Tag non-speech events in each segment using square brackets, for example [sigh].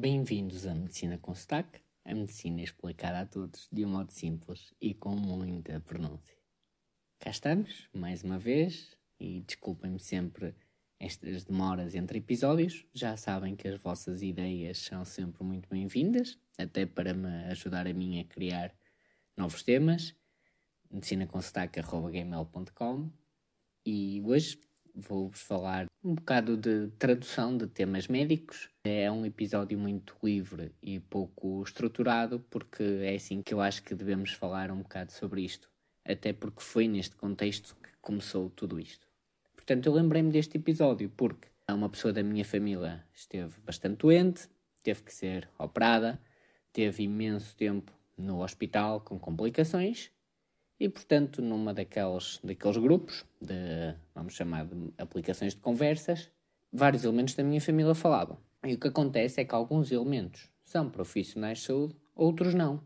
Bem-vindos à Medicina com Sotaque, a medicina explicada a todos de um modo simples e com muita pronúncia. Cá estamos, mais uma vez, e desculpem-me sempre estas demoras entre episódios. Já sabem que as vossas ideias são sempre muito bem-vindas, até para me ajudar a mim a criar novos temas. medicinaconsotaque.gmail.com E hoje vou-vos falar um bocado de tradução de temas médicos. É um episódio muito livre e pouco estruturado, porque é assim que eu acho que devemos falar um bocado sobre isto. Até porque foi neste contexto que começou tudo isto. Portanto, eu lembrei-me deste episódio porque uma pessoa da minha família esteve bastante doente, teve que ser operada, teve imenso tempo no hospital com complicações e, portanto, numa daqueles, daqueles grupos de, vamos chamar de aplicações de conversas, vários elementos da minha família falavam. E o que acontece é que alguns elementos são profissionais de saúde, outros não.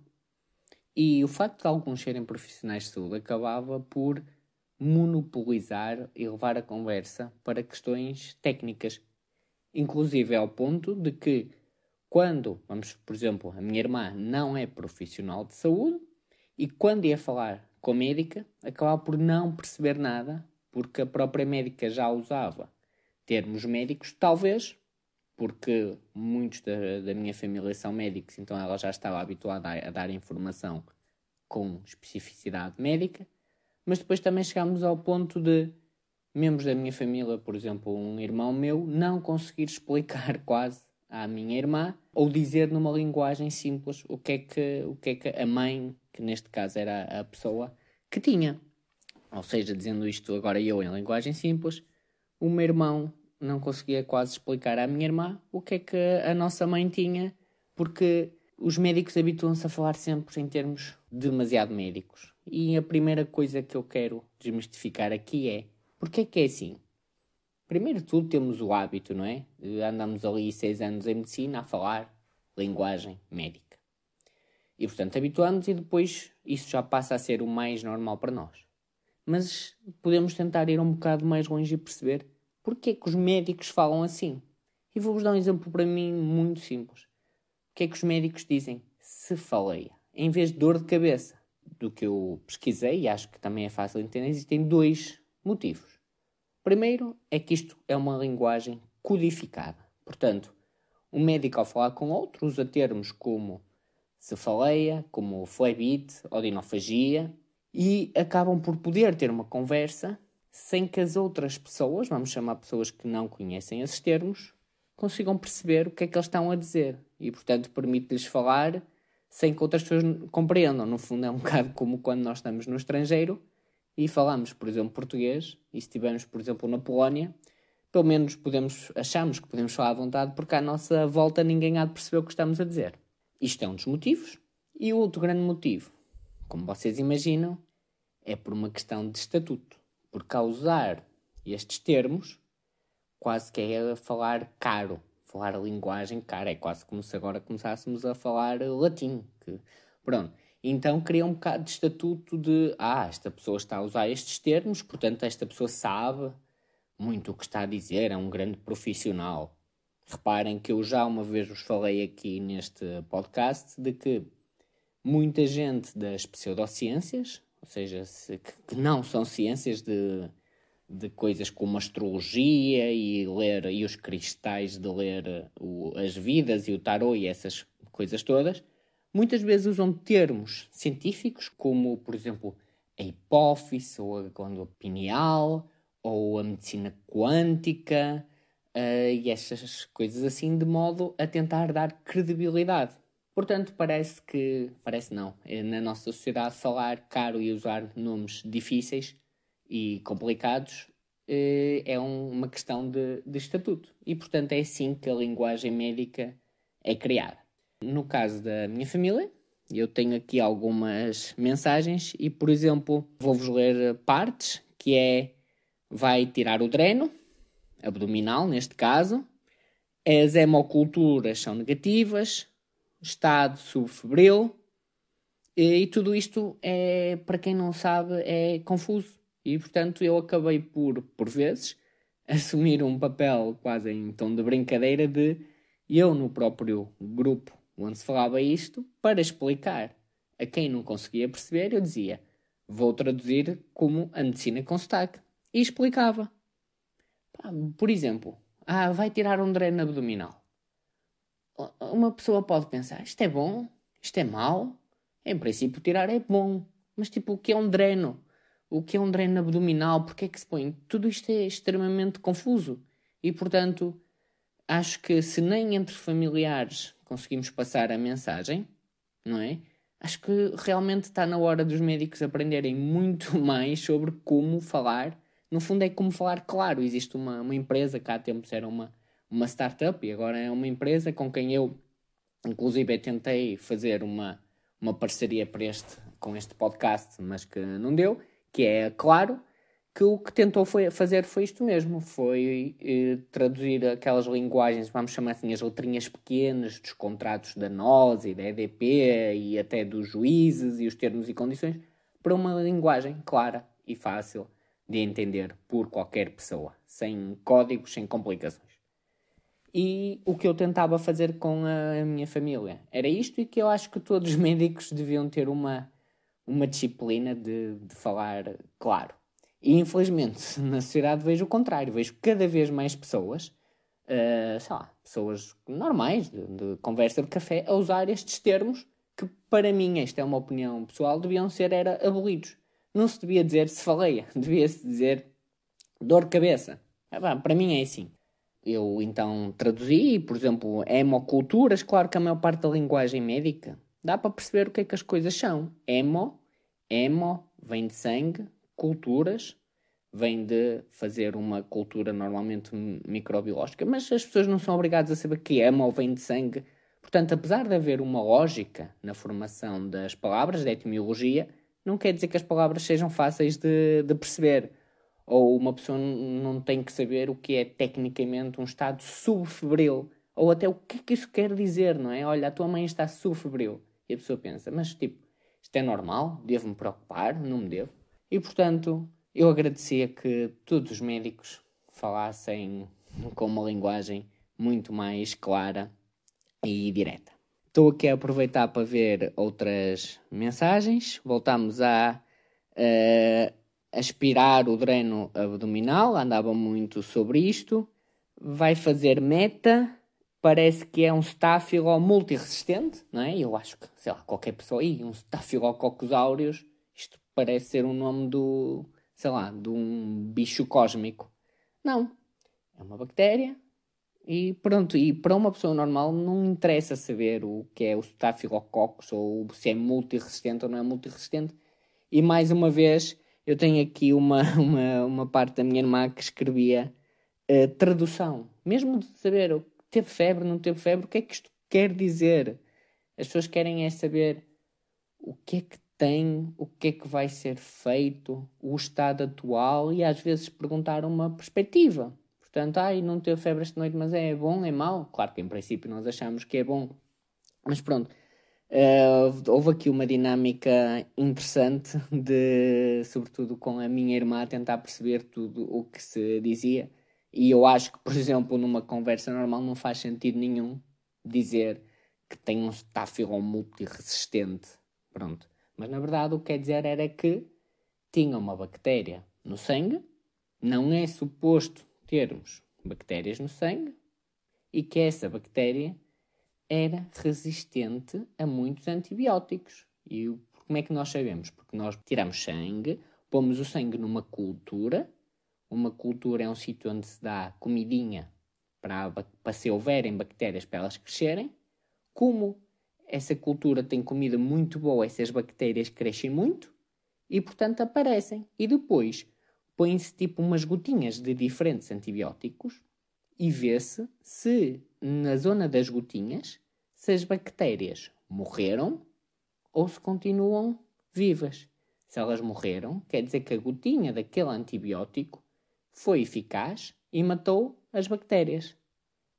E o facto de alguns serem profissionais de saúde acabava por monopolizar e levar a conversa para questões técnicas. Inclusive ao ponto de que, quando, vamos, por exemplo, a minha irmã não é profissional de saúde, e quando ia falar com a médica, acabava por não perceber nada, porque a própria médica já usava termos médicos, talvez porque muitos da, da minha família são médicos, então ela já estava habituada a, a dar informação com especificidade médica, mas depois também chegámos ao ponto de membros da minha família, por exemplo, um irmão meu, não conseguir explicar [laughs] quase à minha irmã ou dizer numa linguagem simples o que é que, o que, é que a mãe, que neste caso era a pessoa, que tinha. Ou seja, dizendo isto agora eu em linguagem simples, o meu irmão não conseguia quase explicar à minha irmã o que é que a nossa mãe tinha, porque os médicos habituam-se a falar sempre em termos demasiado médicos. E a primeira coisa que eu quero desmistificar aqui é porque é que é assim? Primeiro de tudo temos o hábito, não é? Andamos ali seis anos em medicina a falar linguagem médica. E portanto habituamos e depois isso já passa a ser o mais normal para nós. Mas podemos tentar ir um bocado mais longe e perceber porque é que os médicos falam assim. E vou-vos dar um exemplo para mim muito simples. O que é que os médicos dizem? Cefaleia. Em vez de dor de cabeça. Do que eu pesquisei, e acho que também é fácil de entender, existem dois motivos. Primeiro é que isto é uma linguagem codificada. Portanto, um médico ao falar com outro usa termos como cefaleia, como flebite, odinofagia e acabam por poder ter uma conversa sem que as outras pessoas, vamos chamar pessoas que não conhecem esses termos, consigam perceber o que é que eles estão a dizer e, portanto, permite-lhes falar sem que outras pessoas compreendam. No fundo, é um [laughs] bocado como quando nós estamos no estrangeiro e falamos, por exemplo, português, e se estivermos, por exemplo, na Polónia, pelo menos podemos, achamos que podemos falar à vontade, porque à nossa volta ninguém há de perceber o que estamos a dizer. Isto é um dos motivos. E o outro grande motivo, como vocês imaginam, é por uma questão de estatuto. Porque ao usar estes termos, quase que é falar caro, falar a linguagem cara. É quase como se agora começássemos a falar latim. Que, pronto. Então cria um bocado de estatuto de ah, esta pessoa está a usar estes termos, portanto esta pessoa sabe muito o que está a dizer, é um grande profissional. Reparem que eu já uma vez vos falei aqui neste podcast de que muita gente das pseudociências, ou seja, se, que não são ciências de, de coisas como astrologia e ler e os cristais de ler o, as vidas e o tarot e essas coisas todas, muitas vezes usam termos científicos, como, por exemplo, a hipófise ou a glândula pineal ou a medicina quântica uh, e essas coisas assim, de modo a tentar dar credibilidade. Portanto, parece que, parece não, é na nossa sociedade falar caro e usar nomes difíceis e complicados uh, é um, uma questão de, de estatuto. E, portanto, é assim que a linguagem médica é criada. No caso da minha família, eu tenho aqui algumas mensagens e, por exemplo, vou-vos ler partes, que é vai tirar o dreno, abdominal neste caso, as hemoculturas são negativas, estado subfebril, e, e tudo isto é, para quem não sabe, é confuso. E portanto eu acabei por, por vezes, [laughs] assumir um papel quase em tom de brincadeira de eu, no próprio grupo onde se falava isto, para explicar a quem não conseguia perceber, eu dizia: Vou traduzir como a medicina com sotaque. E explicava. Por exemplo, ah, vai tirar um dreno abdominal. Uma pessoa pode pensar: isto é bom, isto é mau. Em princípio, tirar é bom. Mas, tipo, o que é um dreno? O que é um dreno abdominal? Porquê é que se põe? Tudo isto é extremamente confuso. E, portanto, acho que se nem entre familiares conseguimos passar a mensagem, não é? Acho que realmente está na hora dos médicos aprenderem muito [laughs] mais sobre como falar. No fundo, é como falar claro. Existe uma, uma empresa que há tempos era uma, uma startup e agora é uma empresa com quem eu, inclusive, tentei fazer uma, uma parceria para este, com este podcast, mas que não deu, que é claro que o que tentou foi fazer foi isto mesmo, foi eh, traduzir aquelas linguagens, vamos chamar assim, as letrinhas pequenas dos contratos da NOS e da EDP e até dos juízes e os termos e condições, para uma linguagem clara e fácil de entender por qualquer pessoa, sem códigos, sem complicações. E o que eu tentava fazer com a minha família era isto e que eu acho que todos os [laughs] médicos deviam ter uma, uma disciplina de, de falar claro e infelizmente [laughs] na sociedade vejo o contrário, vejo cada vez mais pessoas, uh, sei lá, pessoas normais, de, de, conversa de café, a usar estes termos que para mim, esta é uma opinião pessoal, deviam ser era abolidos. Não se devia dizer cefaleia, [laughs] devia-se dizer dor de cabeça. Ah, para mim é assim. Eu então traduzi, por exemplo, hemoculturas, claro que a maior parte da linguagem médica dá para perceber o que é que as coisas são. Hemo, hemo, vem de sangue, culturas vem de fazer uma cultura normalmente microbiológica, mas as pessoas não são obrigadas a saber que é ou vem de sangue. Portanto, apesar de haver uma lógica na formação das palavras, da etimologia, não quer dizer que as palavras sejam fáceis de, de perceber. Ou uma pessoa não tem que saber o que é tecnicamente um estado subfebril. Ou até o que é que isso quer dizer, não é? Olha, a tua mãe está subfebril. E a pessoa pensa, mas tipo, isto é normal? Devo-me preocupar? Não me devo? E portanto, eu agradecia que todos os médicos falassem com uma linguagem muito mais clara e direta. Estou aqui a aproveitar para ver outras mensagens. Voltamos a aspirar o dreno abdominal, andava muito sobre isto. Vai fazer meta, parece que é um stafilo multiresistente, não é? Eu acho que, sei lá, qualquer pessoa aí, um staphylococcus aureus parece ser um nome do, sei lá, de um bicho cósmico. Não. É uma bactéria e pronto. E para uma pessoa normal não interessa saber o que é o Staphylococcus ou se é multiresistente ou não é multiresistente. E mais uma vez, eu tenho aqui uma, [laughs] uma, uma parte da minha irmã que escrevia uh, tradução. Mesmo de saber teve febre, não teve febre, o que é que isto quer dizer? As pessoas querem é saber o que é que tem, o que é que vai ser feito, o estado atual e às vezes perguntar uma perspectiva. Portanto, ai, não teve febre esta noite, mas é bom, é mau? Claro que em princípio nós achamos que é bom. Mas pronto, uh, houve aqui uma dinâmica interessante de, sobretudo com a minha irmã, a tentar perceber tudo o que se dizia. E eu acho que, por exemplo, numa conversa normal não faz sentido nenhum dizer que tem um estáfilo multiresistente. Pronto. Mas na verdade o que quer dizer era que tinha uma bactéria no sangue, não é suposto termos bactérias no sangue, e que essa bactéria era resistente a muitos antibióticos. E como é que nós sabemos? Porque nós tiramos sangue, pomos o sangue numa cultura. Uma cultura é um sítio onde se dá comidinha para, para se houverem bactérias para elas crescerem. Como essa cultura tem comida muito boa, essas bactérias crescem muito e, portanto, aparecem. E depois põem-se tipo umas gotinhas de diferentes antibióticos e vê-se se na zona das gotinhas se as bactérias morreram ou se continuam vivas. Se elas morreram, quer dizer que a gotinha daquele antibiótico foi eficaz e matou as bactérias.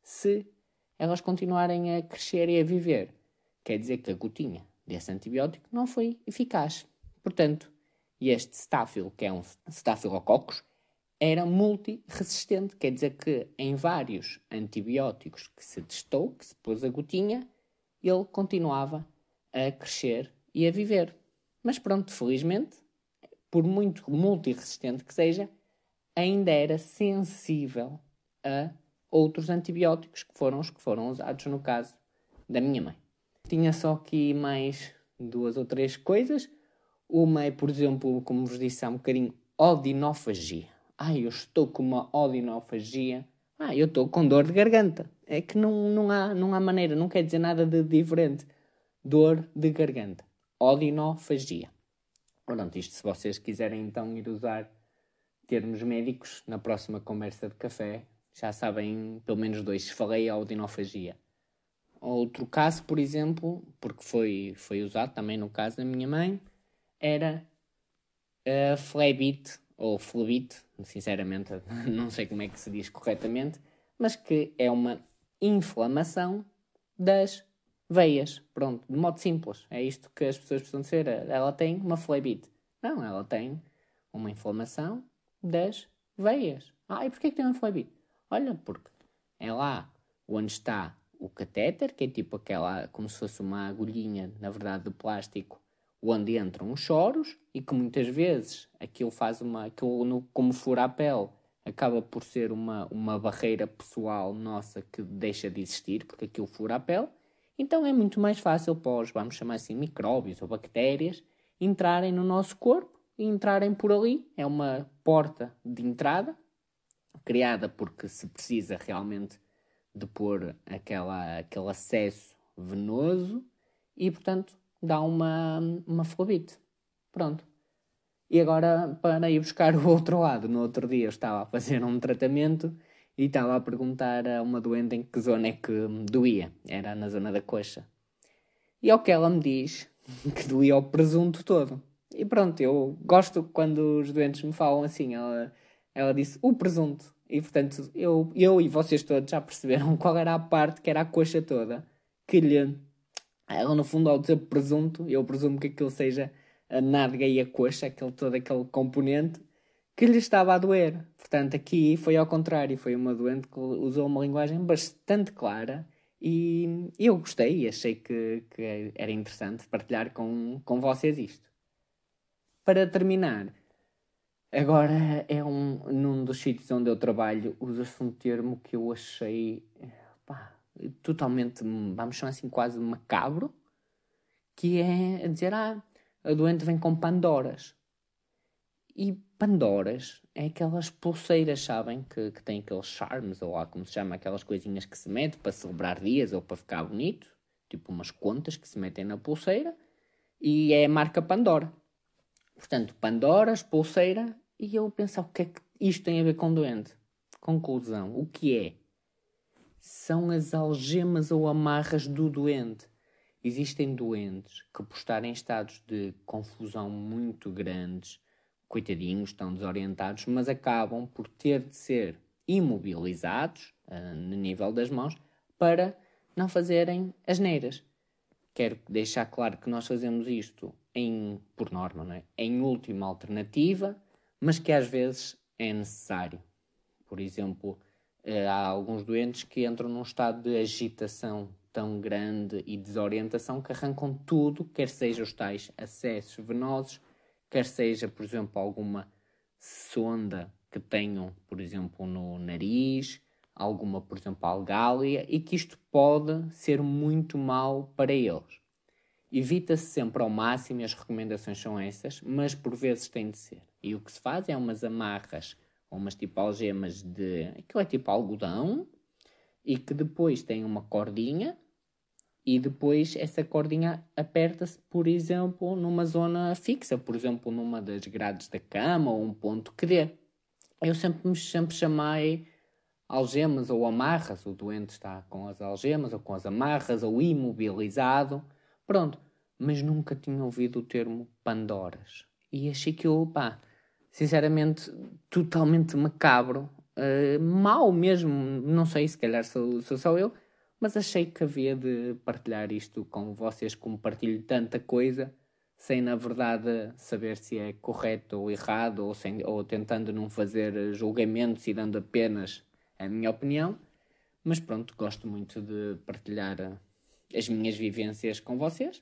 Se elas continuarem a crescer e a viver, quer dizer que a gotinha desse antibiótico não foi eficaz. Portanto, este Staphylo, que é um Staphylococcus, era multiresistente, quer dizer que em vários antibióticos que se testou, que se pôs a gotinha, ele continuava a crescer e a viver. Mas pronto, felizmente, por muito multiresistente que seja, ainda era sensível a outros antibióticos que foram os que foram usados no caso da minha mãe. Tinha só aqui mais duas ou três coisas. Uma é, por exemplo, como vos disse há um bocadinho, odinofagia. Ai, eu estou com uma odinofagia. Ah, eu estou com dor de garganta. É que não, não, há, não há maneira, não quer dizer nada de diferente. Dor de garganta. Odinofagia. Pronto, isto se vocês quiserem então ir usar termos médicos na próxima conversa de café, já sabem pelo menos dois. Falei a odinofagia. Outro caso, por exemplo, porque foi, foi usado também no caso da minha mãe, era a flebite ou flebite, sinceramente [laughs] não sei como é que se diz corretamente, mas que é uma inflamação das veias. Pronto, de modo simples. É isto que as pessoas precisam ser. Ela tem uma flebite. Não, ela tem uma inflamação das veias. Ah, e porquê que tem uma flebite? Olha, porque é lá onde está o catéter, que é tipo aquela, como se fosse uma agulhinha, na verdade, de plástico, onde entram os choros e que muitas vezes aquilo faz uma, aquilo no, como fura a pele, acaba por ser uma, uma barreira pessoal nossa que deixa de existir, porque aquilo fura a pele. Então é muito mais fácil para os, vamos chamar assim, micróbios ou bactérias entrarem no nosso corpo e entrarem por ali. É uma porta de entrada criada porque se precisa realmente de pôr aquela, aquele acesso venoso e, portanto, dá uma, uma flebite. Pronto. E agora, para ir buscar o outro lado, no outro dia eu estava a fazer um tratamento e estava a perguntar a uma doente em que zona é que doía. Era na zona da coxa. E ao que ela me diz [laughs] que doía o presunto todo. E pronto, eu gosto quando os doentes me falam assim. Ela, ela disse o presunto. E portanto, eu, eu e vocês todos já perceberam [laughs] qual era a parte que era a coxa toda que lhe. Ela, no fundo, ao dizer presunto, eu presumo que aquilo seja a nádega e a coxa, aquele, todo aquele componente, que lhe estava a doer. Portanto, aqui foi ao contrário, foi uma doente que usou uma linguagem bastante clara e eu gostei e achei que, que era interessante partilhar com, com vocês isto. Para terminar, Agora é um, num dos sítios onde eu trabalho, usa-se um termo que eu achei pá, totalmente, vamos chamar assim, quase macabro, que é dizer, ah, a doente vem com pandoras. E pandoras é aquelas pulseiras, sabem, que, que têm aqueles charmes, ou lá como se chama, aquelas coisinhas que se mete para celebrar dias ou para ficar bonito, tipo umas contas que se metem na pulseira, e é a marca Pandora. Portanto, Pandoras, pulseira e eu pensava, o que é que isto tem a ver com doente? Conclusão, o que é? São as algemas ou amarras do doente. Existem doentes que, por estarem em estados de confusão muito grandes, coitadinhos, estão desorientados, mas acabam por ter de ser imobilizados uh, no nível das mãos para não fazerem as neiras. Quero deixar claro que nós fazemos isto em, por norma, é? em última alternativa, mas que às vezes é necessário. Por exemplo, há alguns doentes que entram num estado de agitação tão grande e desorientação que arrancam tudo, quer seja os tais acessos venosos, quer seja, por exemplo, alguma sonda que tenham, por exemplo, no nariz, alguma, por exemplo, algália, e que isto pode ser muito mal para eles. Evita-se sempre ao máximo, e as recomendações são essas, mas por vezes tem de ser. E o que se faz é umas amarras, umas tipo algemas de. aquilo é tipo algodão, e que depois tem uma cordinha, e depois essa cordinha aperta-se, por exemplo, numa zona fixa, por exemplo, numa das grades da cama ou um ponto que dê. Eu sempre me sempre chamei algemas ou amarras, o doente está com as algemas ou com as amarras ou imobilizado. Pronto, mas nunca tinha ouvido o termo Pandoras. E achei que eu, pá, sinceramente, totalmente macabro, uh, mau mesmo, não sei, se calhar sou, sou só eu, mas achei que havia de partilhar isto com vocês, como partilho tanta coisa, sem na verdade saber se é correto ou errado, ou, sem, ou tentando não fazer julgamentos e dando apenas a minha opinião. Mas pronto, gosto muito de partilhar as minhas vivências com vocês.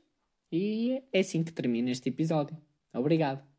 E é assim que termina este episódio. Obrigado.